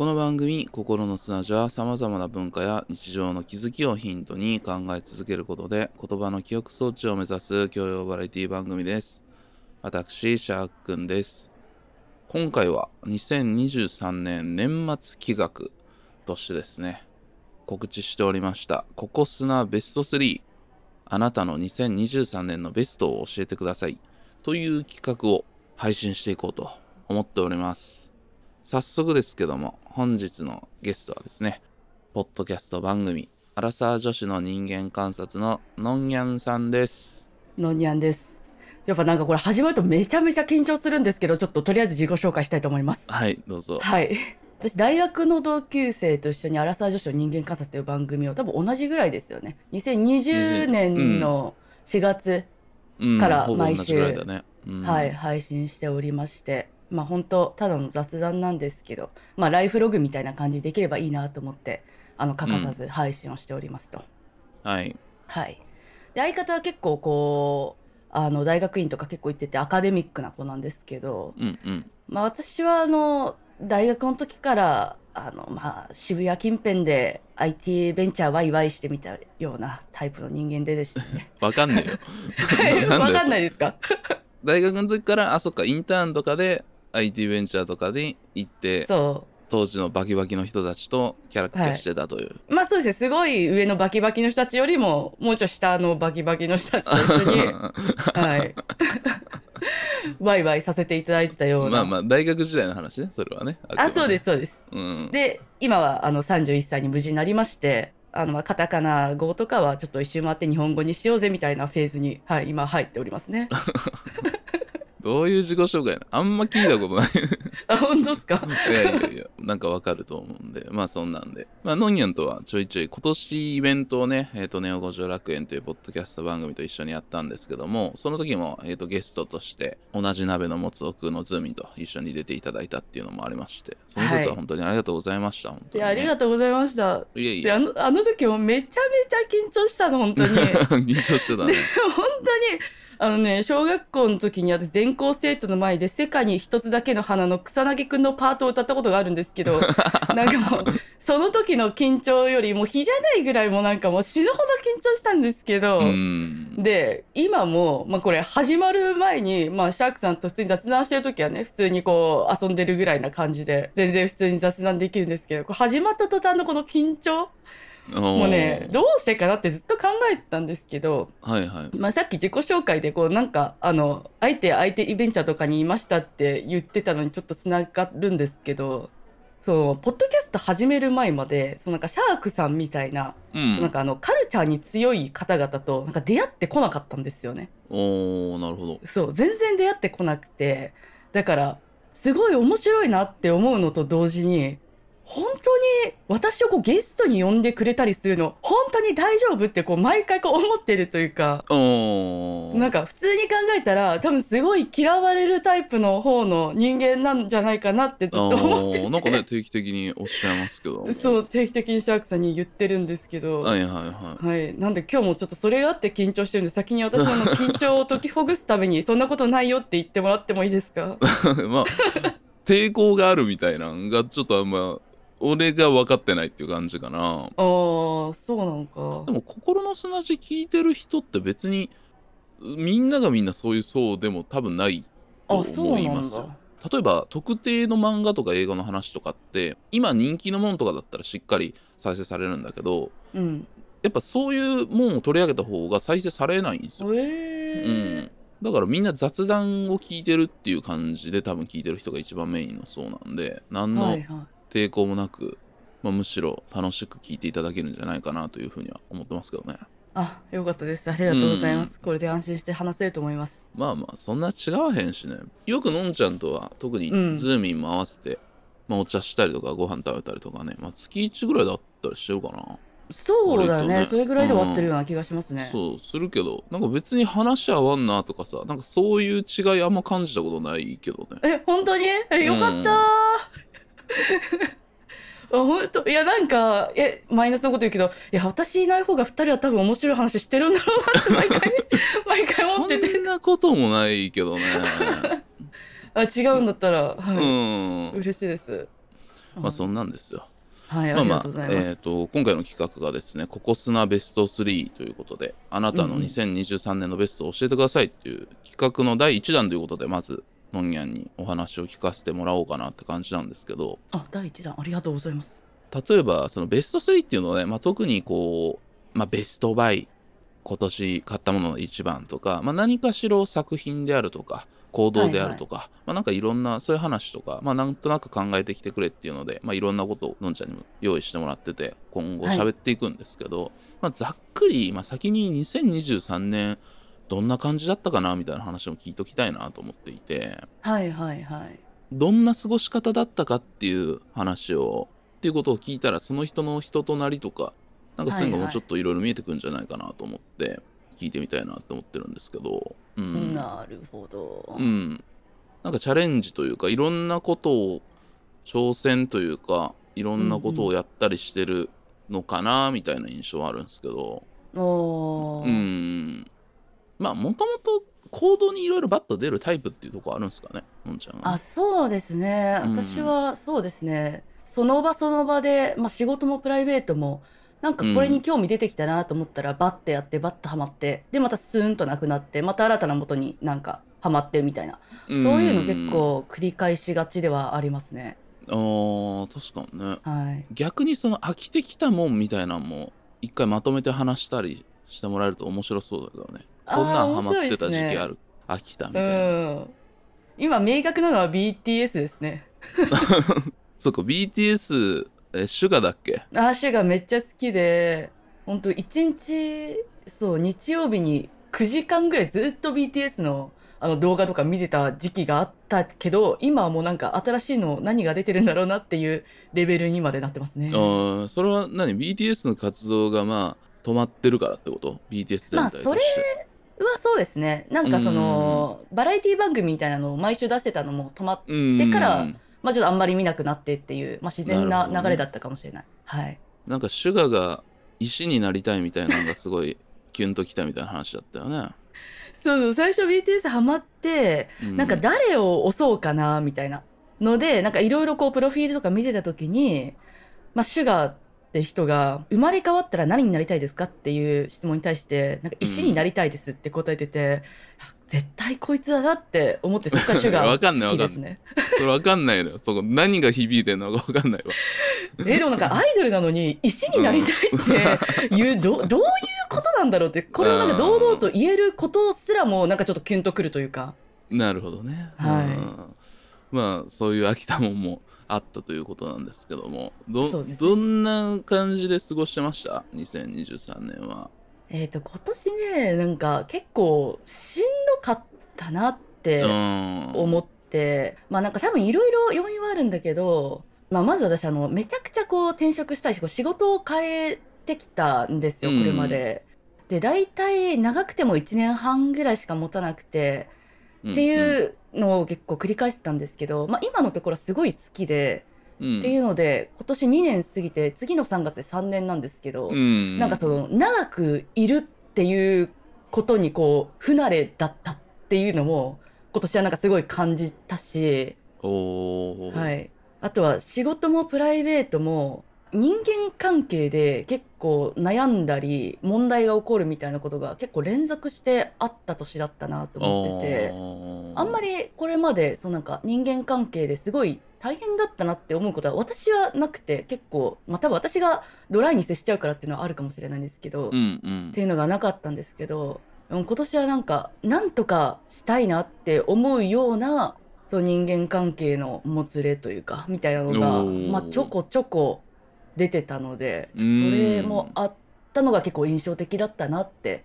この番組「心の砂地」はさまざまな文化や日常の気づきをヒントに考え続けることで言葉の記憶装置を目指す教養バラエティ番組です。私シャークくんです。今回は2023年年末企画としてですね告知しておりました「ココスナベスト3あなたの2023年のベストを教えてください」という企画を配信していこうと思っております。早速ですけども本日のゲストはですねポッドキャスト番組アラサー女子の人間観察ののんにゃんさんですのんにゃんです。やっぱなんかこれ始まるとめちゃめちゃ緊張するんですけど、ちょっととりあえず自己紹介したいと思います。はいどうぞはい。私、大学の同級生と一緒にアラサー女子の人間観察という番組を多分同じぐらいですよね。2020年の4月、うんから毎週ぐらいだね、うんはい、配信しておりまして、まあ本当ただの雑談なんですけど、まあライフログみたいな感じでできればいいなと思って、あの、欠かさず配信をしておりますと。はい。はい。で、相方は結構こう、あの、大学院とか結構行っててアカデミックな子なんですけど、うんうん。まあ私はあの、大学の時から、あの、まあ渋谷近辺で IT ベンチャーワイワイしてみたようなタイプの人間ででしたね。わかん なんだよわかんないですか？大学の時からあそっかインターンとかで IT ベンチャーとかで行ってそ当時のバキバキの人たちとキャラクターしてたという、う。まあそうですね、すごい上のバキバキの人たちよりも、もうちょい下のバキバキの人たちと一緒に、はい。ワイワイさせていただいてたような。まあまあ大学時代の話ねそれはねあ、そうですす、そうです。うんで、今はあの31歳に無事になりまして、あの、まあカタカナ語とかはちょっと一周回って日本語にしようぜみたいなフェーズに、はい、今入っておりますね。どういう自己紹介なの？あんま聞いたことない。あ、本当ですか？いやいやいやなんかわかると思うんで。まあそんなんで。まあのんにゃんとはちょいちょい今年イベントをねえっ、とネオ五条楽園というポッドキャスト番組と一緒にやったんですけどもその時も、えー、とゲストとして同じ鍋のもつおくのズーミンと一緒に出ていただいたっていうのもありまして。その説は本当にありがとうございました、本当に、いや、ありがととうございました。ういやいで、あやの、あの時もめちゃめちゃ緊張したの、本当に。本 緊張してたね。当に、あのね、小学校の時に私全校生徒の前で世界に一つだけの花の草薙くんのパートを歌ったことがあるんですけど、なんかもう、その時の緊張よりも比じゃないぐらいもなんかもう死ぬほど緊張したんですけど、うん。で、今も、まあこれ始まる前に、まあシャークさんと普通に雑談してる時はね、普通にこう遊んでるぐらいな感じで、全然普通に雑談できるんですけど、こう始まった途端のこの緊張ももうね、どうしてかなってずっと考えてたんですけど、はいはい。まあさっき自己紹介でこうなんか、あの、相手相手イベンチャーとかにいましたって言ってたのにちょっと繋がるんですけど、そう、ポッドキャスト始める前まで、そのなんかシャークさんみたいな、うん。そうなんかあのカルチャーに強い方々となんか出会ってこなかったんですよね。おーなるほど。そう、全然出会ってこなくて、だから、すごい面白いなって思うのと同時に、本当に私をこうゲストに呼んでくれたりするの、本当に大丈夫ってこう毎回こう思ってるというか、なんか普通に考えたら多分すごい嫌われるタイプの方の人間なんじゃないかなってずっと思ってあーなんかね定期的におっしゃいますけど。て、そう、定期的にシャークさんに言ってるんですけど、はいはいははい。なんで今日もちょっとそれがあって緊張してるんで、先に私の緊張を解きほぐすために、そんなことないよって言ってもらってもいいですか？い まあ抵抗があるみたいなんがちょっとあんま俺が分かってないっていう感じかなああ、そうなのかで。も心の砂地聞いてる人って別にみんながみんなそういう層でも多分ないとあ、そう思いなんますよだ。例えば特定の漫画とか映画の話とかって今人気のものとかだったらしっかり再生されるんだけどうん。やっぱそういうもんを取り上げた方が再生されないんですよえうえん、だからみんな雑談を聞いてるっていう感じで多分聞いてる人が一番メインのそうなんで何のはいは抵抗もなく、まあ、むしろ楽しく聞いていただけるんじゃないかなというふうには思ってますけどねい。あ、よかったです。ありがとうございます。これで安心して話せると思います。まあまあそんな違わへんしねよくのんちゃんとは特にうんズーミンも合わせて、まあ、お茶したりとかご飯食べたりとかね、まあ、月1ぐらいだったりしてるかな、そうだよね。ねそれぐらいで終わってるような気がしますね。そうするけどなんか別に話合わんなとかさなんかそういう違いあんま感じたことないけどねえ、本当に？え、よかったー。あ本当？いやなんかえマイナスのこと言うけどいや私いない方が2人は多分面白い話してるんだろうなって毎回 毎回思ってて。そんなこともないけどね。あ違うんだったら、うはい。ん。嬉しいです。まあそんなんですよ。はい、ありがとうございます。えー、と今回の企画がですね、ココスナベスト3ということで、あなたのうんうん。2023年のベストを教えてくださいっていう企画の第1弾ということで、まず、のんにゃんにお話を聞かせてもらおうかなって感じなんですけど、あ、第一弾ありがとうございます。例えば、そのベスト3っていうのはね、まあ、特にこう、まあ、ベストバイ、今年買ったものの一番とか、まあ、何かしろ作品であるとか、行動であるとか、まあ、なんかいろんなそういう話とか、まあ、なんとなく考えてきてくれっていうので、まあ、いろんなことをのんちゃんにも用意してもらってて今後はい。喋っていくんですけど、まあ、ざっくり、まあ、先に2023年どんな感じだったかなみたいな話も聞いときたいなと思っていて。はいはいはい。どんな過ごし方だったかっていう話をっていうことを聞いたらその人の人となりとかなんかそういうのもちょっといろいろ見えてくるんじゃないかなと思って聞いてみたいなと思ってるんですけど、うん、なるほど。うん、なんかチャレンジというかいろんなことを挑戦というかいろんなことをやったりしてるのかなみたいな印象はあるんですけど。おーうんまあもともと行動にいろいろバッと出るタイプっていうとこあるんですかねのんちゃんは。あそうですね。うん私はそうですね、その場その場で、まあ、仕事もプライベートもなんかこれに興味出てきたなと思ったら、バッてやってバッとハマってでまたスーンとなくなってまた新たな元になんかハマってみたいな、そういうの結構繰り返しがちではありますね。あー確かにね。はい。逆にその飽きてきたもんみたいなのも一回まとめて話したりしてもらえると面白そうだけどね。こんなんハマってた時期ある、飽きたみうたいな、ん。今明確なのは BTS ですね。そっか BTS えシュガだっけ？アーシュがめっちゃ好きで。本当一日そう日曜日に9時間ぐらいずっと BTS のあの動画とか見てた時期があったけど今はもうなんか新しいの何が出てるんだろうなっていうレベルにまでなってますね。あーそれは何？BTS の活動がまあ止まってるからってこと？BTS 全体として、まあそれはそうですね。なんかそのバラエティ番組みたいなのを毎週出してたのも止まっうんでからまあちょっとあんまり見なくなってっていう、まあ、自然な流れだったかもしれない。はい。なんかシュガが石になりたいみたいなのがすごいキュンときたみたいな話だったよね、そうそう。最初 BTS ハマってうなんか誰を押そうかなみたいなのでなんかいろいろこうプロフィールとか見てた時に、まあ、シュガーって人が生まれ変わったら何になりたいですかっていう質問に対してなんか石になりたいですって答えてて、あ絶対こいつだなって思ってそっからシュガ わかんないー好きですね。それわかんないのよ。そこ何が響いてんのかわかんないわ えでもなんかアイドルなのに石になりたいっていう、ど どういうことなんだろうってこれをなんか堂々と言えることすらもなんかちょっとキュンとくるというか。なるほどね。はい。うんまあそういう飽きたもんもあったということなんですけども。ど,、そうですね。どんな感じで過ごしてました？2023年は。えっ、と今年ねなんか結構しんどかったなってうん。思って、まあなんか多分いろいろ要因はあるんだけど、まあ、まず私あのめちゃくちゃこう転職したいしこう仕事を変えてきたんですようん。これまで。で大体長くても1年半ぐらいしか持たなくて、っていうのを結構繰り返してたんですけど、まあ、今のところすごい好きで、うん、っていうので今年2年過ぎて次の3月で3年なんですけど、うん、なんかその長くいるっていうことにこう不慣れだったっていうのも今年はなんかすごい感じたし、はい、あとは仕事もプライベートも人間関係で結構悩んだり問題が起こるみたいなことが結構連続してあった年だったなと思ってて。あんまり、りこれまでそうなんか人間関係ですごい大変だったなって思うことは私はなくて結構まあ多分私がドライに接しちゃうからっていうのはあるかもしれないんですけど、うんうんっていうのがなかったんですけどうん今年はなんかなんとかしたいなって思うようなそう人間関係のもつれというかみたいなのが、まあ、ちょこちょこ出てたのでそれもあったのが結構印象的だったなって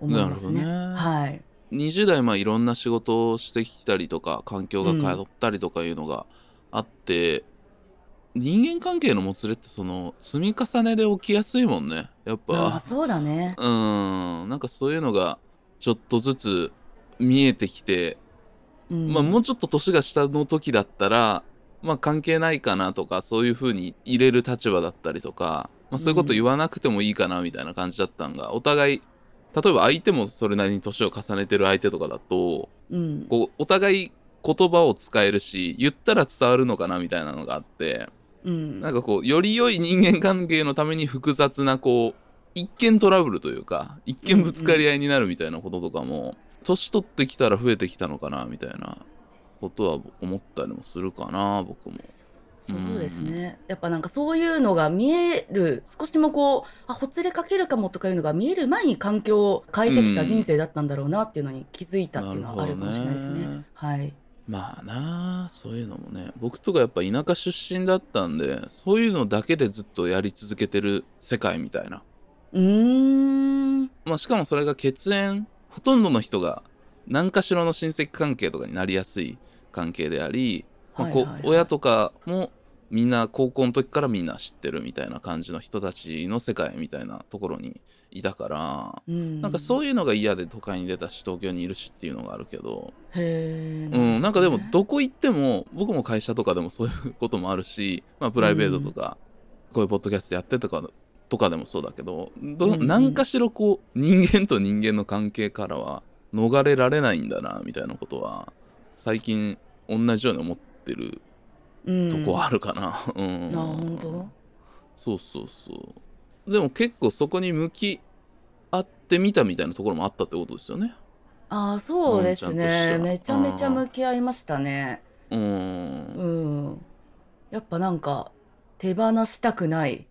思いますね。なるほどねはい20代まあいろんな仕事をしてきたりとか環境が変わったりとかいうのがあって、人間関係のもつれってその積み重ねで起きやすいもんねやっぱ。あそうだね。うんなんかそういうのがちょっとずつ見えてきて、うんまあもうちょっと年が下の時だったらまあ関係ないかなとかそういう風に入れる立場だったりとか、まあ、そういうこと言わなくてもいいかなみたいな感じだったんが、お互い例えば相手もそれなりに年を重ねてる相手とかだとうん。こうお互い言葉を使えるし言ったら伝わるのかなみたいなのがあってうん。なんかこうより良い人間関係のために複雑なこう一見トラブルというか一見ぶつかり合いになるみたいなこととかも、年取ってきたら増えてきたのかなみたいなことは思ったりもするかな僕も。そうですね、やっぱなんかそういうのが見える少しもこうあほつれかけるかもとかいうのが見える前に環境を変えてきた人生だったんだろうなっていうのに気づいたっていうのはあるかもしれないですね。ね。はい、まあなあそういうのもね。僕とかやっぱ田舎出身だったんでそういうのだけでずっとやり続けてる世界みたいな。うーん。まあ、しかもそれが血縁ほとんどの人が何かしらの親戚関係とかになりやすい関係であり、まあこ親とかもみんな高校の時からみんな知ってるみたいな感じの人たちの世界みたいなところにいたから、うん。なんかそういうのが嫌で都会に出たし東京にいるしっていうのがあるけど、へえ、うん、なんかでもどこ行っても僕も会社とかでもそういうこともあるし、まあ、プライベートとか、こういうポッドキャストやってとかとかでもそうだけどどうんうん。何かしらこう人間と人間の関係からは逃れられないんだなみたいなことは最近同じように思ってるとこはあるかな。うん。うん、あ本当？そうそうそう。でも結構そこに向き合ってみたみたいなところもあったってことですよね。あそうですね。めちゃめちゃ向き合いましたね。うん。うん。やっぱなんか手放したくない。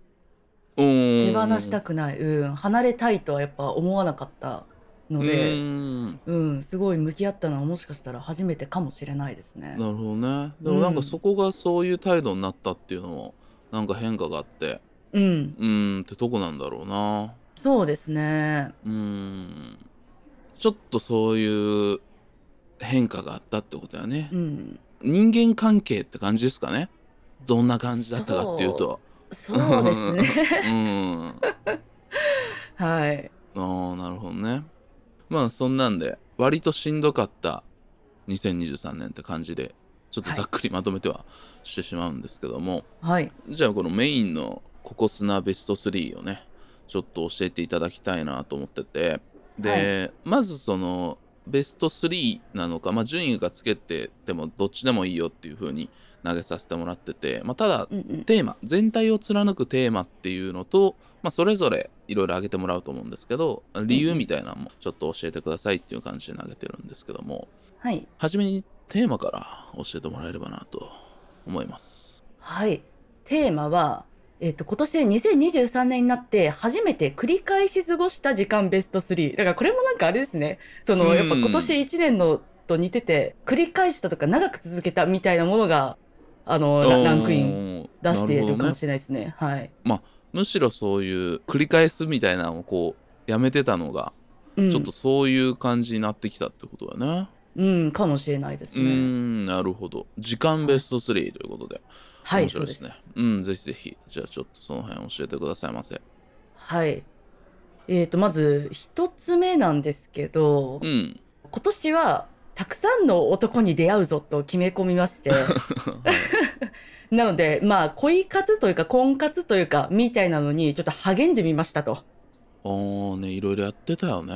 手手放したくない、うん、離れたいとはやっぱ思わなかったので、うん。うん、すごい向き合ったのはもしかしたら初めてかもしれないですね。なるほどね。でもなんかそこがそういう態度になったっていうのもなんか変化があって。うん、うーんってとこなんだろうな。そうですね。うーん。ちょっとそういう変化があったってことやね。うん、人間関係って感じですかね。どんな感じだったかっていうと。そうですうね。ん。はい。ああなるほどねまあそんなんで割としんどかった2023年って感じでちょっとざっくりまとめてはしてしまうんですけども、はい。じゃあこのメインのココスナベスト3をねちょっと教えていただきたいなと思っててで、まずそのベスト3なのか、まあ、順位がつけててもどっちでもいいよっていう風に投げさせてもらってて、まあ、ただうんうん。テーマ全体を貫くテーマっていうのと、まあ、それぞれいろいろ挙げてもらうと思うんですけど理由みたいなのもちょっと教えてくださいっていう感じで投げてるんですけどもはい。初めにテーマから教えてもらえればなと思います。はい。テーマは、えっ、と、今年で2023年になって初めて繰り返し過ごした時間ベスト3。だからこれもなんかあれですね。その、うんやっぱ今年1年のと似てて、繰り返したとか長く続けたみたいなものが、あの、ラランクインン出しているかもね、しれないですね。はい。むしろそういう繰り返すみたいなのをこうやめてたのが、うん、ちょっとそういう感じになってきたってことだね。うん、かもしれないですね。んなるほど時間ベスト3ということで、はい、面白いですね。そううんぜひぜひ。じゃあちょっとその辺教えてくださいませ。はい。えっ、と、まず、一つ目なんですけど、うん。今年は、たくさんの男に出会うぞと決め込みまして、なので、まあ、恋活というか、婚活というか、みたいなのに、ちょっと励んでみましたと。ああねいろいろやってたよね。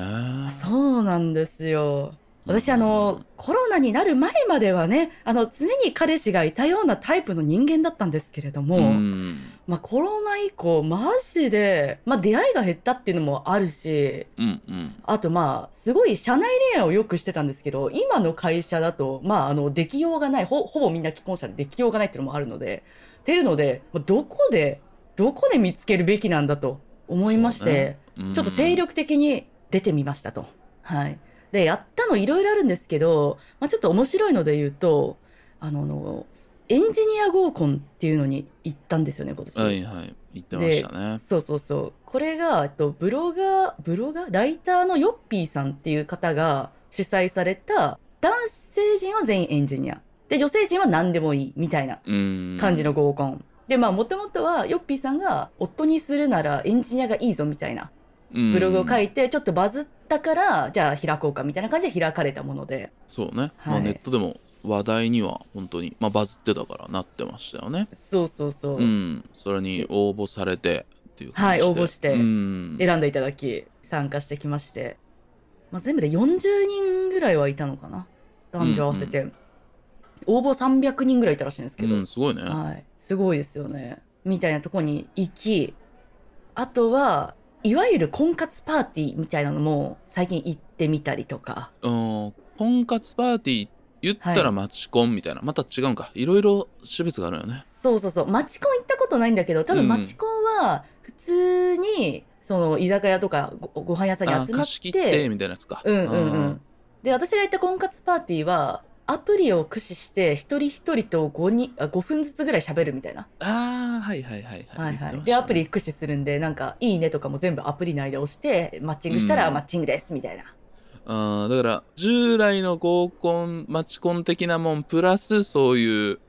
そうなんですよ。私、あの、コロナになる前まではね、あの、常に彼氏がいたようなタイプの人間だったんですけれども、うんまあ、コロナ以降、マジで、まあ、出会いが減ったっていうのもあるし、うんうんあとまあ、すごい社内恋愛をよくしてたんですけど、今の会社だと、まあ、あの、できようがない、ほ、ほぼみんな既婚者でできようがないっていうのもあるので、っていうので、まあどこで、どこで見つけるべきなんだと思いまして、ねうんちょっと精力的に出てみましたと。はい。で、やったのいろいろあるんですけど、まあ、ちょっと面白いので言うと、あの、エンジニア合コンっていうのに行ったんですよね、今年。はいはい言ってましたねそうそうそう。これが、えっと、ブロガー、ブロガー？ライターのヨッピーさんっていう方が主催された、男性陣は全員エンジニア。で、女性陣は何でもいい、みたいなうん感じの合コン。で、まあ、もともとは、ヨッピーさんが、夫にするならエンジニアがいいぞ、みたいな、ブログを書いいて、ちょっとバズったから、じゃあ開こうか、みたいな感じで開かれたもので。そうね、まあ、はい。ネットでも話題には本当に、まあ、バズってたからなってましたよね。そうそうそう。うん。それに応募されてっていう感じで。はい応募してうん。選んでいただき参加してきまして、まあ、全部で40人ぐらいはいたのかな。男女合わせて、応募300人ぐらいいたらしいんですけど、うんすごいね。はい、すごいですよね。みたいなとこに行き、あとは、いわゆる婚活パーティーみたいなのも最近行ってみたりとか。うん。婚活パーティー言ったらはい。マチコンみたいな、また違うんか。いろいろ種別があるよね。そうそうそう。マチコン行ったことないんだけど、多分うん。マチコンは普通に、その居酒屋とかごご飯屋さんにあ集まっ貸し切ってて、みたいなやつか。うんうんうあん。で、私が行った婚活パーティーは、アプリを駆使して一人一人と 5, 人あ5分ずつぐらい喋るみたいな。ーあーはいはいはいはいはい。で、アプリ駆使するんで、なんか、いいねとかも全部アプリ内で押して、マッチングしたらうんマッチングです、みたいな。あーだから従来の合コンマチコン的なもんプラスそういう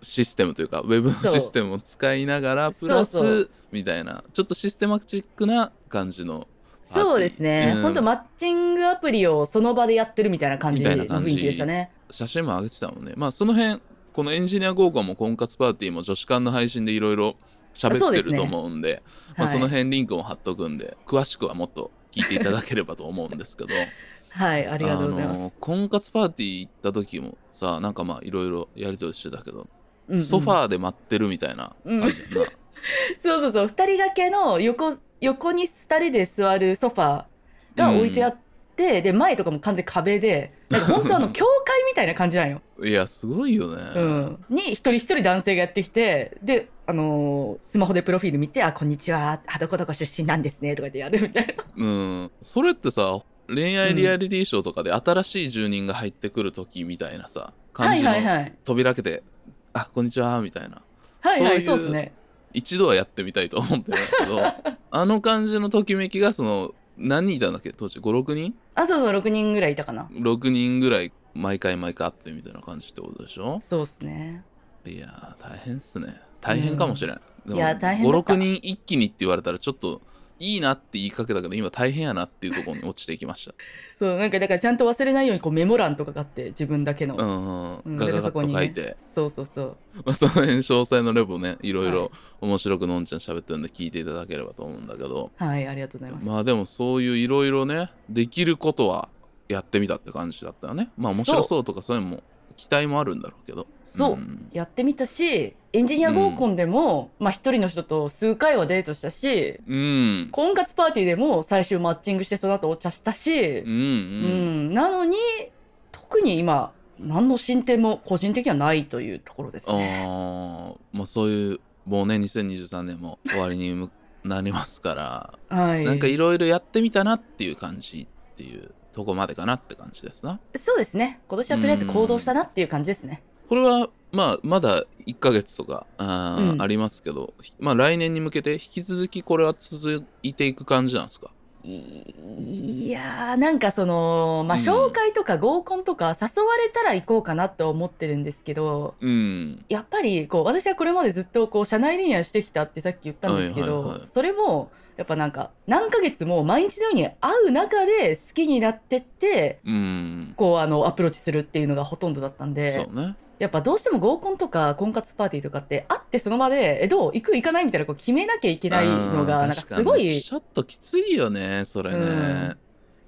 システムというかウェブのシステムを使いながらプラスみたいなちょっとシステマチックな感じのそうですね。うん。本当マッチングアプリをその場でやってるみたいな感じの雰囲気でしたね。写真も上げてたもんね。まあその辺このエンジニア合コンも婚活パーティーも女子間の配信でいろいろ喋ってると思うんでまあ、はい。その辺リンクも貼っとくんで詳しくはもっと聞いていただければと思うんですけど。はい、ありがとうございます。婚活パーティー行った時もさなんかまあいろいろやり取りしてたけど、うんうん。ソファーで待ってるみたいなうん感じやな、そうそうそう。二人掛けの横、横に二人で座るソファーが置いてあって、で、前とかも完全壁で、なんか本当あの、教会みたいな感じなんよ。いやすごいよね、うん。に、一人一人男性がやってきて、で、あのースマホでプロフィール見て、あ、こんにちは、あ、どこどこ出身なんですね、とか言ってやるみたいな。うん、それってさ恋愛リアリティショーとかで新しい住人が入ってくる時みたいなさはい感じの。扉開けて「あこんにちは」みたいなはいはい、そうですね。一度はやってみたいと思ってるんだけど あの感じのときめきがその何人いたんだっけ？当時？56人？あ、そうそう、6人ぐらいいたかな。6人ぐらい毎回毎回会ってみたいな感じってことでしょ？そうっすね。いやー大変っすね。大変かもしれん、でもいや大変だった。56人一気にって言われたらちょっといいなって言いかけたけど今大変やなっていうところに落ちていきました。そう、なんかだからちゃんと忘れないようにこうメモ欄とかがあって、自分だけの。うん、うんうん。ガガガ書いて、そうそうそう。まあ、その辺詳細のレポねいろいろ面白くのんちゃん喋ってるんで聞いていただければと思うんだけど。はい、ありがとうございます。まあでもそういういろいろねできることはやってみたって感じだったよね。まあ面白そうとかそういうのも期待もあるんだろうけどそう。ん。やってみたし、エンジニア合コンでも、まあ一人の人と数回はデートしたし、うん。婚活パーティーでも最終マッチングしてその後お茶したしうん、う、うん。ん、なのに、特に今、何の進展も個人的にはないというところですね。あーまあそういうもうね2023年も終わりにむなりますから、はい。なんかいろいろやってみたなっていう感じっていうとこまでかなって感じですな。そうですね。今年はとりあえず行動したなっていう感じですね。これはまあまだ1ヶ月とかあ,、うん。ありますけどまあ来年に向けて引き続きこれは続いていく感じなんですか？いいやー、なんかその、まあ、うん。紹介とか合コンとか誘われたら行こうかなと思ってるんですけど、うん。やっぱりこう私はこれまでずっとこう社内恋愛してきたってさっき言ったんですけど、それもやっぱなんか何ヶ月も毎日のように会う中で好きになってってうん。こうあのアプローチするっていうのがほとんどだったんでそうね。やっぱどうしても合コンとか婚活パーティーとかって会ってその場でえどう行く行かないみたいなこう決めなきゃいけないのがなんかすご確に。いちょっときついよねそれね、うん。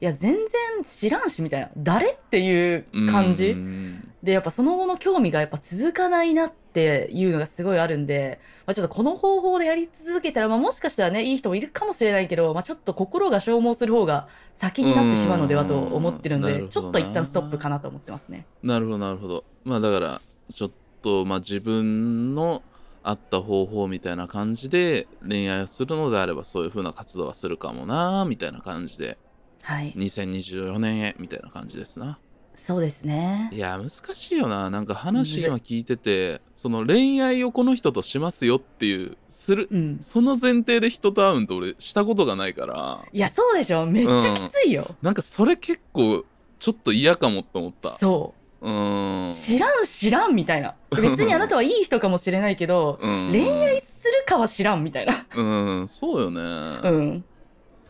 いや全然知らんしみたいな。誰っていう感じ、うんでやっぱその後の興味がやっぱ続かないなっていうのがすごいあるんで、まあ、ちょっとこの方法でやり続けたら、まあ、もしかしたらねいい人もいるかもしれないけど、まあ、ちょっと心が消耗する方が先になってしまうのではと思ってるんうんちょっと一旦ストップかなと思ってますね。なるほどなるほど。まあだからちょっとまあ自分のあった方法みたいな感じで恋愛をするのであればそういう風な活動はするかもなみたいな感じで。はい、2024年へみたいな感じですなそうですね。い。や難しいよな。なんか話今聞いててその恋愛をこの人としますよっていうするうん、その前提で人と会うんと俺したことがないから。いやそうでしょ。めっちゃきついよ。なんかそれ結構ちょっと嫌かもって思った。そう。ーん。知らん知らんみたいな。別にあなたはいい人かもしれないけどうん。恋愛するかは知らんみたいな。うん。そうよね、うん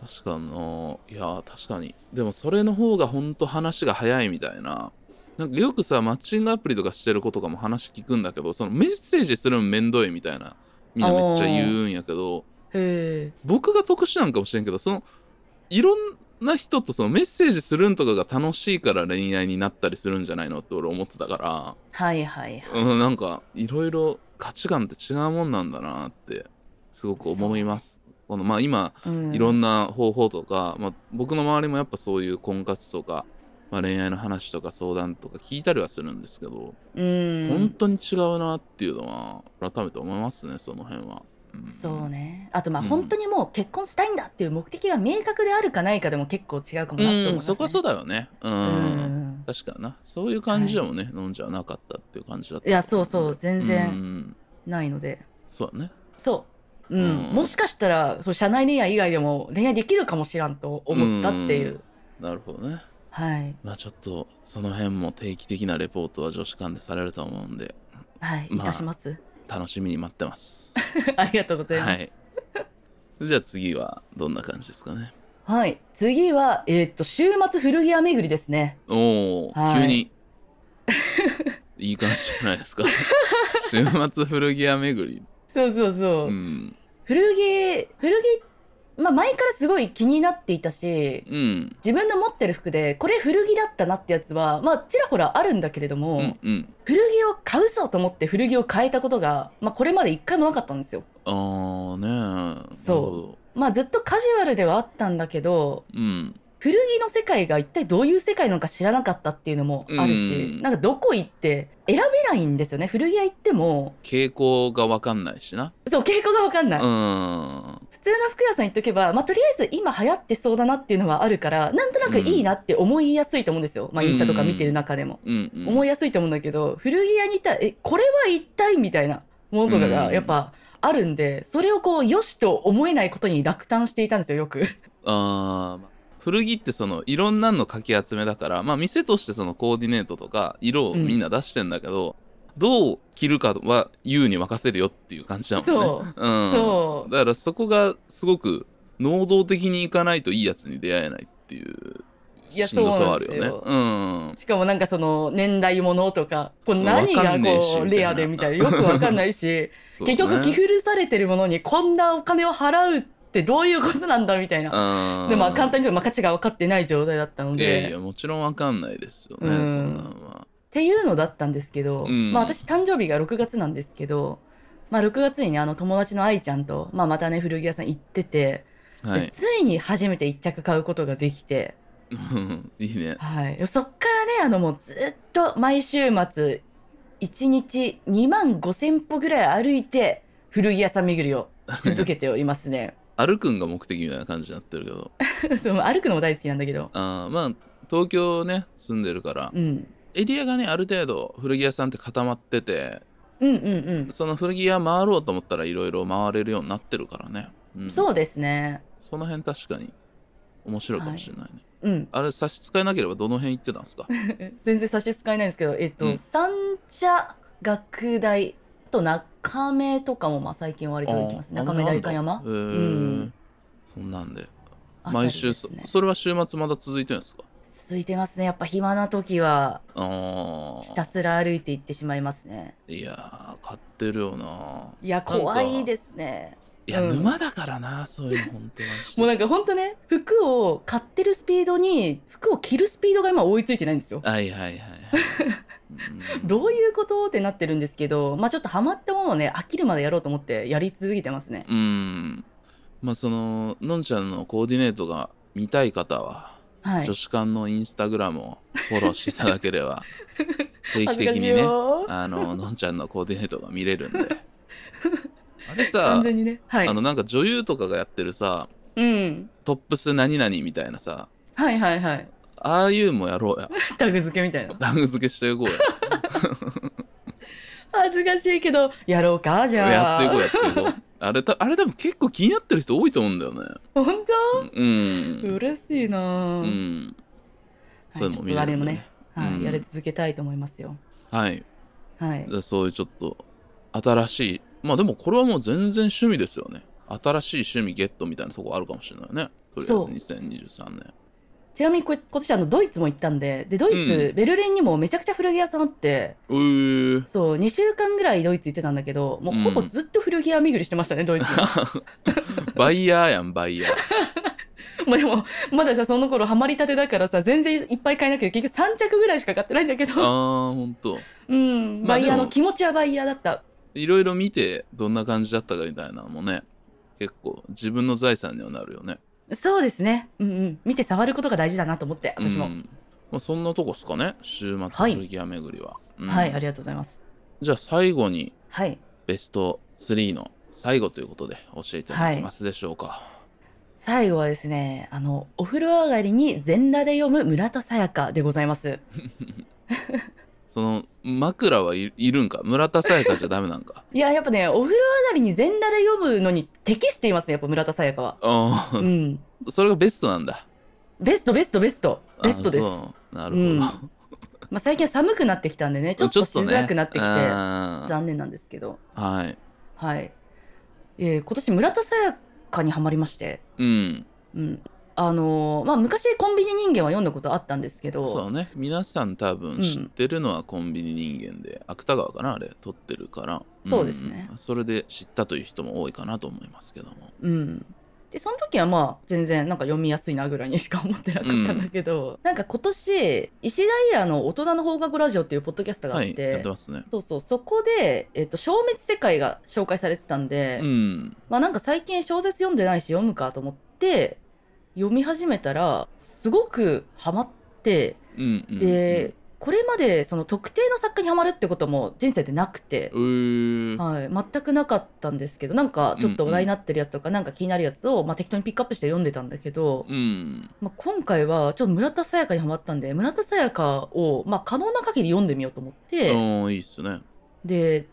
確かにないや確かにでもそれの方がほんと話が早いみたいななんかよくさマッチングアプリとかしてる子とかも話聞くんだけどそのメッセージするのめんどいみたいなみんなめっちゃ言うんやけど僕が特殊なんかもしれんけどそのいろんな人とそのメッセージするんとかが楽しいから恋愛になったりするんじゃないのって俺思ってたから、はいはいはい。うん、なんかいろいろ価値観って違うもんなんだなってすごく思います。このまあ今うんいろんな方法とか、まあ、僕の周りもやっぱそういう婚活とか、まあ、恋愛の話とか相談とか聞いたりはするんですけど、うん本当に違うなっていうのは改めて思いますねその辺は。うんそうねあとまあうん本当にもう結婚したいんだっていう目的が明確であるかないかでも結構違うかもなって思いうん、ますね。そこはそうだよね。うん。うん確かにな。そういう感じでもね、飲んじゃなかったっていう感じだった。いやそうそう全う然んないのでそうだね。そう、うんうんもしかしたらそう社内恋愛以外でも恋愛できるかもしらんと思ったっていう、なるほどね。はいまあちょっとその辺も定期的なレポートは女子間でされると思うんではいいまあたします、楽しみに待ってます。あ、りがとうございますはい。じゃあ次はどんな感じですかね。はい、次はえーっと週末古着屋巡りですねおお、はい急にいい感じじゃないですか。週末古着屋巡り。そうそうそう、うん。古着古着まあ前からすごい気になっていたしうん。自分の持ってる服でこれ古着だったなってやつはまあちらほらあるんだけれども、うんうん。古着を買うぞと思って古着を変えたことが、まあ、これまで一回もなかったんですよ。ああねえ。そうまあずっとカジュアルではあったんだけどう。うん。古着の世界が一体どういう世界なのか知らなかったっていうのもあるし、うんなんかどこ行って選べないんですよね古着屋行っても傾向がわかんないしな。そう傾向が分かんない、うん。普通の服屋さん行っとけば、まあ、とりあえず今流行ってそうだなっていうのはあるからなんとなくいいなって思いやすいと思うんですよ、まあ、インスタとか見てる中でも。うん、うん。思いやすいと思うんだけど古着屋にいたらえこれは一体みたいなものとかうんがやっぱあるんで、それをこう良しと思えないことに落胆していたんですよよく。あー古着ってそのいろんなのかき集めだからまあ店としてそのコーディネートとか色をみんな出してんだけど、どう着るかは優に任せるよっていう感じだもんね。そう。うん、そう。だからそこがすごく能動的にいかないといいやつに出会えないっていういやしんどさはあるよううん。しかもなんかその年代物とかこう何がこうレアでみたいなよくわかんないし、結局着古されてるものにこんなお金を払うってどういうことなんだみたいな。うんでまあ簡単に言うとまあ価値が分かってない状態だったのいでやいやもちろんわかんないですよね、うんそんなんは。っていうのだったんですけど、うんまあ私誕生日が6月なんですけど、まあ6月にね、あの友達の愛ちゃんと、まあまたね、古着屋さん行ってて、ではい。ついに初めて一着買うことができて、う んいいね。はい。そっからね、あのもうずっと毎週末、1日2万5千歩ぐらい歩いて、古着屋さん巡りをし続けておりますね。歩くんが目的みたいな感じになってるけど。そう歩くのも大好きなんだけど。あーまあ東京ね住んでるからうん。エリアがねある程度古着屋さんって固まっててうんうんうん。その古着屋回ろうと思ったらいろいろ回れるようになってるからね、うん、そうですね。その辺確かに面白いかもしれないね、うん。あれ差し支えなければどの辺行ってたんですか？全然差し支えないんですけど、えっと、うん三茶学大と中目とかもまあ最近割と行きます。あー中目代官山？うん。そんなんで毎週そ,、それは週末まだ続いてるんですか？続いてますね。やっぱ暇な時はあひたすら歩いて行ってしまいますね。ーいやー買ってるよな。いや、怖いですね。いや、うん。沼だからなそういうの本当マジでもうなんかほんとね、服を買ってるスピードに、服を着るスピードが今追いついてないんですよ。はいはいはい どういうことってなってるんですけど、まあちょっとハマったものをね、飽きるまでやろうと思ってやり続けてますね。うん。まあそののんちゃんのコーディネートが見たい方は、はい女。子館のインスタグラムをフォローしていただければ 定期的にねよ。あののんちゃんのコーディネートが見れるんで あれさね。はいあ。のなんか女優とかがやってるさうん。トップス何々みたいなさはいはいはい。ああいうのもやろうや。タグ付けみたいな。ラグ付けしていこうや。恥ずかしいけど、やろうかじゃあ。やっていこうやっていこう。あれたあれでも結構気になってる人多いと思うんだよね。本う当ん。嬉しいな。うぁ。んそういうのも見はい、ちょっとあれもね、はいうん。やり続けたいと思いますよ。はい。はい。でそういうちょっと新しいまあでもこれはもう全然趣味ですよね。新しい趣味ゲットみたいなとこあるかもしれないね。とりあえずそう。2023年ちなみにこ今年あのドイツも行ったんで、で、ドイツ、うん。ベルリンにもめちゃくちゃ古着屋さんあって、うー。そう、2週間ぐらいドイツ行ってたんだけど、もうほぼうん。ずっと古着屋巡りしてましたね、ドイツ。バイヤーやんバイヤー。もうでもまださその頃ハマりたてだからさ全然いっぱい買えなくて結局3着ぐらいしか買ってないんだけあどーほんと。うん。バイヤーの気持ちはバイヤーだった。いろいろ見てどんな感じだったかみたいなのもね結構自分の財産にはなるよねそうですね。うんうん。見て触ることが大事だなと思って私も、うん。まあ、そんなとこっすかね？週末はい。古着屋巡りは、うん。はいありがとうございます。じゃあ最後にはい。ベスト3の最後ということで教えていただけますでしょうか、最後はですねあのお風呂上がりに全裸で読む村田沙耶香でございます その枕はいいるんか？村田沙耶香じゃダメなんか？いややっぱねお風呂上がりに全裸で読むのに適していますねやっぱ村田沙耶香は。うん。それがベストなんだ。ベストベストベスト。ベストです。あそう。なるほど、うん。まあ、最近寒くなってきたんでね ちょっとしづらくなってきて、残念なんですけど。はい。はい、えー今年村田沙耶香にはまりまして、うん。うんあのーまあ、昔コンビニ人間は読んだことあったんですけどそうね。皆さん多分知ってるのはコンビニ人間で、芥川かなあれ撮ってるから。そうですね。ん。それで知ったという人も多いかなと思いますけども。うん、でその時はまあ全然なんか読みやすいなぐらいにしか思ってなかったんだけど、なんか今年石平の大人の放課後ラジオっていうポッドキャストがあはいって、やってますね。そうそう。そこで、えっと消滅世界が紹介されてたんで、うん。まあなんか最近小説読んでないし読むかと思って読み始めたらすごくハマってうんうんで、これまでその特定の作家にハマるってことも人生でなくて、はい、全くなかったんですけどなんかちょっと話題になってるやつとか、なんか気になるやつを、まあ、適当にピックアップして読んでたんだけど、うん。まあ、今回はちょっと村田沙耶香にハマったんで村田沙耶香を、まあ、可能な限り読んでみようと思って、いいっすね。で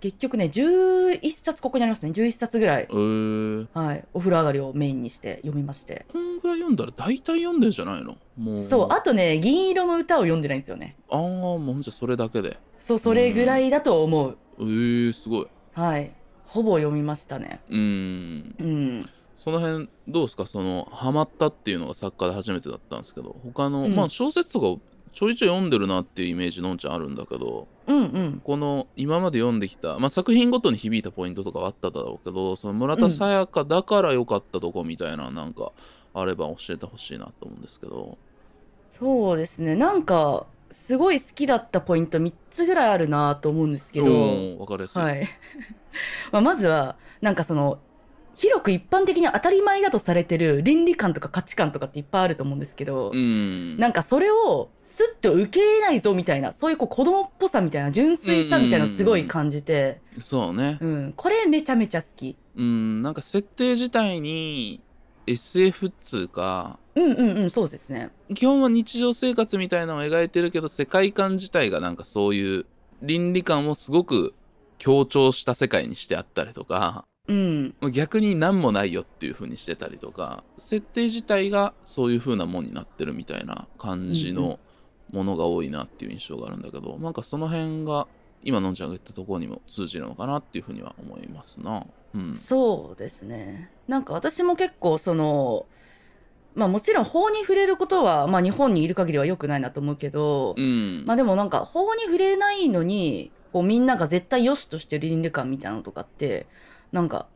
結局ね11冊ここにありますね。11冊ぐらい、えー、はい、お風呂上がりをメインにして読みまして。こんぐらい読んだら大体読んでんじゃないの？もう。そう。あとね銀色の歌を読んでないんですよね。ああもうじゃあそれだけで。そうそれぐらいだと思う、えー、すごい。はい。ほぼ読みましたね。うん。うん。その辺どうですか？そのハマったっていうのが作家で初めてだったんですけど他の、うん。まあ小説とかちょいちょい読んでるなっていうイメージのんちゃんあるんだけどうんうん。この今まで読んできた、まあ、作品ごとに響いたポイントとかはあっただろうけどその村田沙耶香だから良かったとこみたいななんかあれば教えてほしいなと思うんですけど。そうですね。なんかすごい好きだったポイント3つぐらいあるなと思うんですけど、おーわかりやすい、はい。まあまずはなんかその広く一般的に当たり前だとされてる倫理観とか価値観とかっていっぱいあると思うんですけど、うん。なんかそれをスッと受け入れないぞみたいなそういうこう子供っぽさみたいな純粋さみたいなのすごい感じて、そうね。うん、これめちゃめちゃ好き。うん。なんか設定自体に SF っつうかうんうんうんそうですね。基本は日常生活みたいなのを描いてるけど世界観自体がなんかそういう倫理観をすごく強調した世界にしてあったりとかうん逆に何もないよっていう風にしてたりとか設定自体がそういう風なもんになってるみたいな感じうんうのものが多いなっていう印象があるんだけど、なんかその辺が今のんちゃんが言ったところにも通じるのかなっていう風には思いますな。うん、そうですね。なんか私も結構そのまあもちろん法に触れることは、まあ、日本にいる限りは良くないなと思うけど、うんまあでもなんか法に触れないのにこうみんなが絶対良しとしてる倫理観みたいなのとかってなんか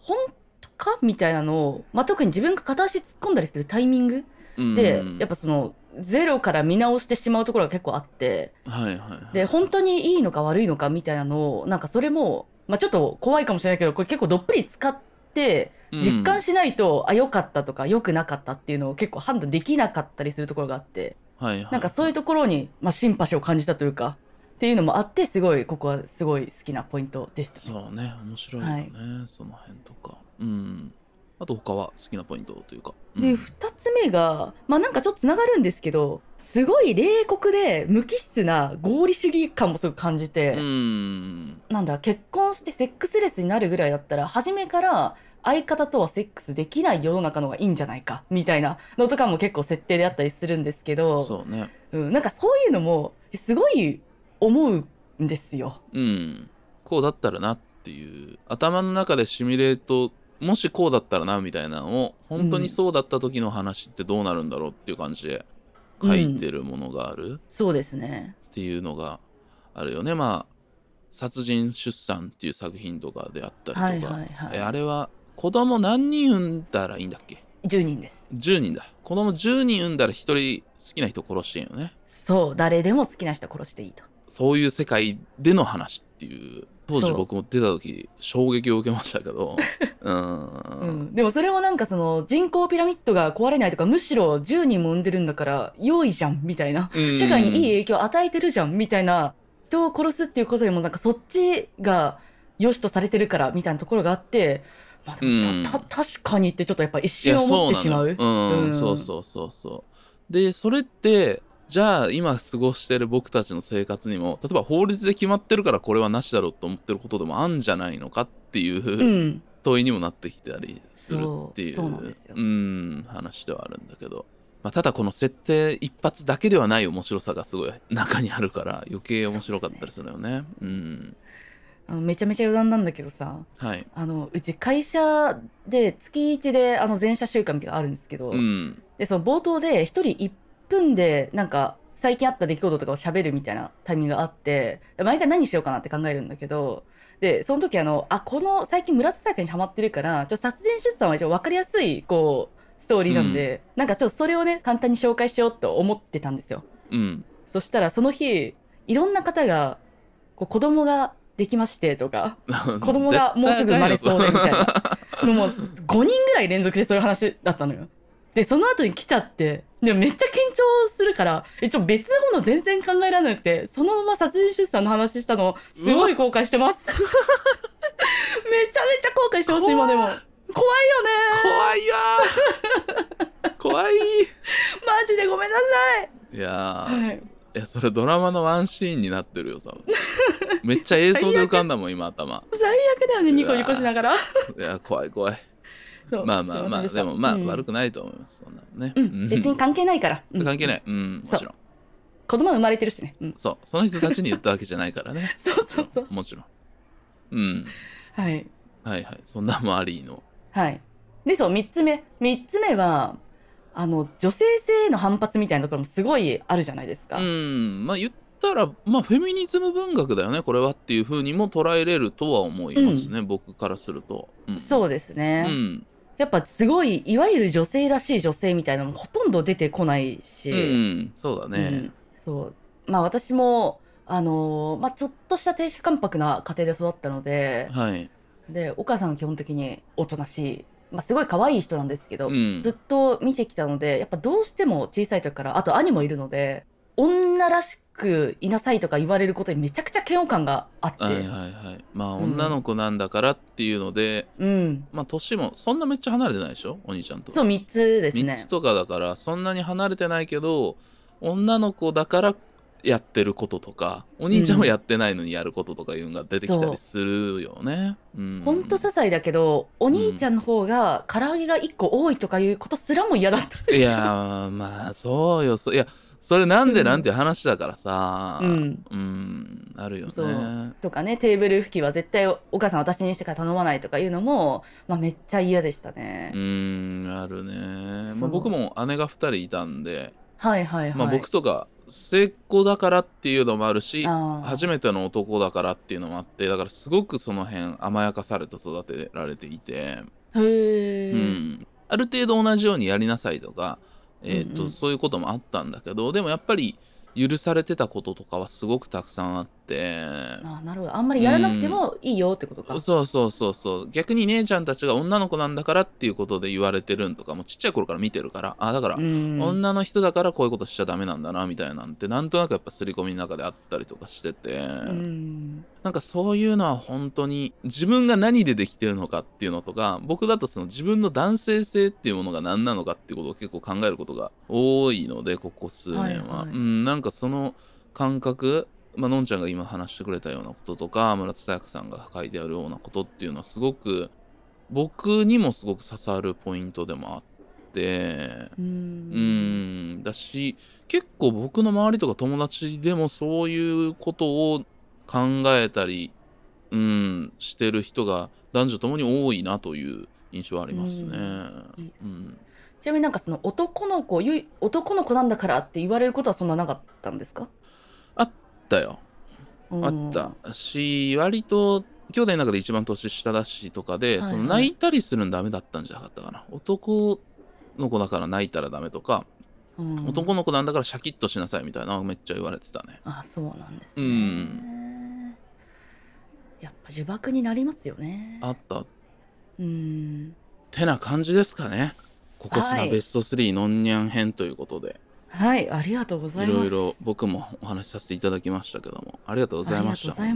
本当かみたいなのを、まあ、特に自分が片足突っ込んだりするタイミングで、うん。やっぱそのゼロから見直してしまうところが結構あってはいはいはい。で本当にいいのか悪いのかみたいなのをなんかそれも、まあ、ちょっと怖いかもしれないけどこれ結構どっぷり使って実感しないと、あ良かったとか良くなかったっていうのを結構判断できなかったりするところがあってはいはい、なんかそういうところに、まあ、シンパシーを感じたというかっていうのもあってすごいここはすごい好きなポイントでしたね。そうね面白いよね、その辺とか。うん。あと他は好きなポイントというか、うん。で2つ目がまあなんかちょっとつながるんですけどすごい冷酷で無機質な合理主義感もすごく感じて、うん。なんだ結婚してセックスレスになるぐらいだったら初めから相方とはセックスできない世の中の方がいいんじゃないかみたいなのとかも結構設定であったりするんですけど。そうね。うん、なんかそういうのもすごい思うんですよ。うん。こうだったらなっていう。頭の中でシミュレートもしこうだったらなみたいなのを本当にそうだった時の話ってどうなるんだろうっていう感じで書いてるものがある。そうですね。っていうのがあるよね。まあ殺人出産っていう作品とかであったりとか、はいはいあれは子供何人産んだらいいんだっけ？10人です。10人だ。子供10人産んだら1人好きな人殺してんよね。そう誰でも好きな人殺していいとそういう世界での話っていう。当時僕も出た時衝撃を受けましたけど。うん。うん、でもそれもなんかその人口ピラミッドが壊れないとかむしろ10人も産んでるんだから良いじゃんみたいな。うん。社会にいい影響を与えてるじゃんみたいな人を殺すっていうことよりもなんかそっちが良しとされてるからみたいなところがあってまあでもうんたた確かにってちょっとやっぱ一い瞬や思ってしまう。そうなの。ようん、うん。そうそうそうそう。でそれってじゃあ今過ごしてる僕たちの生活にも例えば法律で決まってるからこれはなしだろうと思ってることでもあんじゃないのかっていう、うん、問いにもなってきたりするっていうそうん話ではあるんだけど、まあ、ただこの設定一発だけではない面白さがすごい中にあるから余計面白かったりするよね。うんあのめちゃめちゃ余談なんだけどさはい。あのうち会社で月1であの全社週間みたいなのがあるんですけど、うん。でその冒頭で一人1分でなんか最近あった出来事とかを喋るみたいなタイミングがあって毎回何しようかなって考えるんだけどでその時あのあこの最近村瀬坂にハマってるからちょっと殺人出産は一応分かりやすいこうストーリーなんで、なんかちょっとそれをね簡単に紹介しようと思ってたんですよ。うん。そしたらその日いろんな方がこう子供ができましてとか 子供がもうすぐ生まれそうでみたいな。のもう5人ぐらい連続でそういう話だったのよ。で、その後に来ちゃって、でもめっちゃ緊張するから、一応別のもの全然考えられなくて、そのまま殺人出産の話したの、すごい後悔してます。めちゃめちゃ後悔してます、今でも。怖いよね怖いわー怖いマジでごめんなさいやい。ーはい。いやそれドラマのワンシーンになってるよ多分めっちゃ映像で浮かんだもん今頭 最悪だよね、ニコニコしながら。いや怖い怖いまあまあまあでもまあ悪くくないと思います。そんなのね。うん、別に関係ないから。うん。関係ない。うんもちろん。子供は生まれてるしね。うん。そう。その人たちに言ったわけじゃないからね。そうそうそう。もちろん。うん。はい。はいはい。そんなんもありの。はい。で、そう、三つ目。三つ目は、あの、女性性への反発みたいなところもすごいあるじゃないですか。うん。まあ言ったらまあフェミニズム文学だよねこれはっていうふうにも捉えれるとは思いますね、僕からすると、うん、そうですね。うんやっぱすごい、いわゆる女性らしい女性みたいなのもほとんど出てこないし。うん、そうだねうんそう。まあ私も、あのーまあちょっとした亭主関白な家庭で育ったので、はい、で、お母さんは基本的におとなしい。まあすごい可愛い人なんですけど、うんずっと見てきたので、やっぱどうしても小さい時から、あと兄もいるので、女らしくいなさいとか言われることにめちゃくちゃ嫌悪感があって、はいはいはいまあうん女の子なんだからっていうので、うん。まあ年もそんなめっちゃ離れてないでしょ？お兄ちゃんとそう、3つです3ね。つとかだからそんなに離れてないけど女の子だからやってることとかお兄ちゃんはやってないのにやることとかいうのが出てきたりするよね。うんほんと些細だけど、お兄ちゃんの方が唐揚げが1個多いとかいうことすらも嫌だったんですよ。いやーまあそうよそういやそれなんでなんていう話だからさうんうんあるよそねう。とかね、テーブル拭きは絶対お母さん私にしか頼まないとかいうのも、まあめっちゃ嫌でしたね。うんあるね、まあ、僕も姉が2人いたんで、はいはいはい。まあ、僕とか末っ子だからっていうのもあるし初めての男だからっていうのもあってだからすごくその辺甘やかされて育てられていて、へー。うん、ある程度同じようにやりなさいとか、えーとうん。うんそういうこともあったんだけどでもやっぱり許されてたこととかはすごくたくさんあって。あなるほど。あんまりやらなくてもいいよってことか。そうそうそうそう。逆に姉ちゃんたちが女の子なんだからっていうことで言われてるんとかもちっちゃい頃から見てるから。あだから、うん。女の人だからこういうことしちゃダメなんだなみたいなんてなんとなくやっぱ刷り込みの中であったりとかしてて、うん。なんかそういうのは本当に自分が何でできてるのかっていうのとか僕だとその自分の男性性っていうものが何なのかっていうことを結構考えることが多いのでここ数年は、はいはい。うんなんかその感覚まあのんちゃんが今話してくれたようなこととか村田沙耶香さんが書いてあるようなことっていうのはすごく僕にもすごく刺さるポイントでもあってううん。んだし結構僕の周りとか友達でもそういうことを考えたり、うん、してる人が男女ともに多いなという印象はありますね。うん。ちなみになんかその男の子男の子なんだからって言われることはそんななかったんですか？だよ。うん。あったし割と兄弟の中で一番年下だしとかで、はいはい。その泣いたりするのダメだったんじゃなかったかな。男の子だから泣いたらダメとか、うん。男の子なんだからシャキッとしなさいみたいなのめっちゃ言われてたね。あそうなんですね、うん。やっぱ呪縛になりますよね。あった。うん。てな感じですかね。ここすなはい。ベスト3ノンニャン編ということで、はいありがとうございます。いろいろ僕もお話しさせていただきましたけどもありがとうございましたあり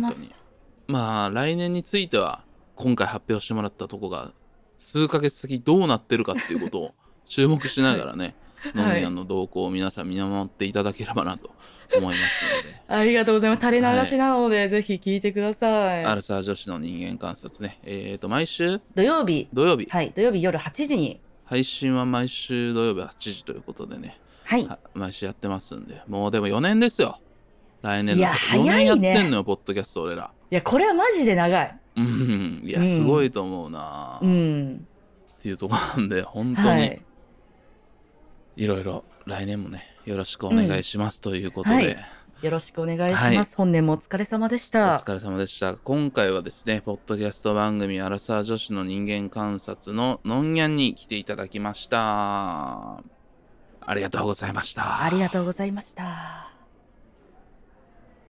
まあ来年については今回発表してもらったとこが数ヶ月先どうなってるかっていうことを 注目しながらね、はい。ノンニャンの動向を皆さん見守っていただければなと思いますので。ありがとうございます。垂れ流しなので、ぜひ聞いてください。アルサー女子の人間観察ね。えっ、と毎週？土曜日。土曜日。はい土曜日夜8時に。配信は毎週土曜日8時ということでねはい。は毎週やってますんで。もうでも4年ですよ。来年いや4早いね。年やってんのよポッドキャスト俺ら。いやこれはマジで長い。うん。いやうん。すごいと思うな、うっんていうところなんで本当に、はい。いろいろ来年もねよろしくお願いしますということで、はい。よろしくお願いします、はい。本年もお疲れ様でしおた疲れ様でした。今回はですねポッドキャスト番組「アラサー女子の人間観察」ののんにゃんに来ていただきましたありがとうございました。ありがとうございました。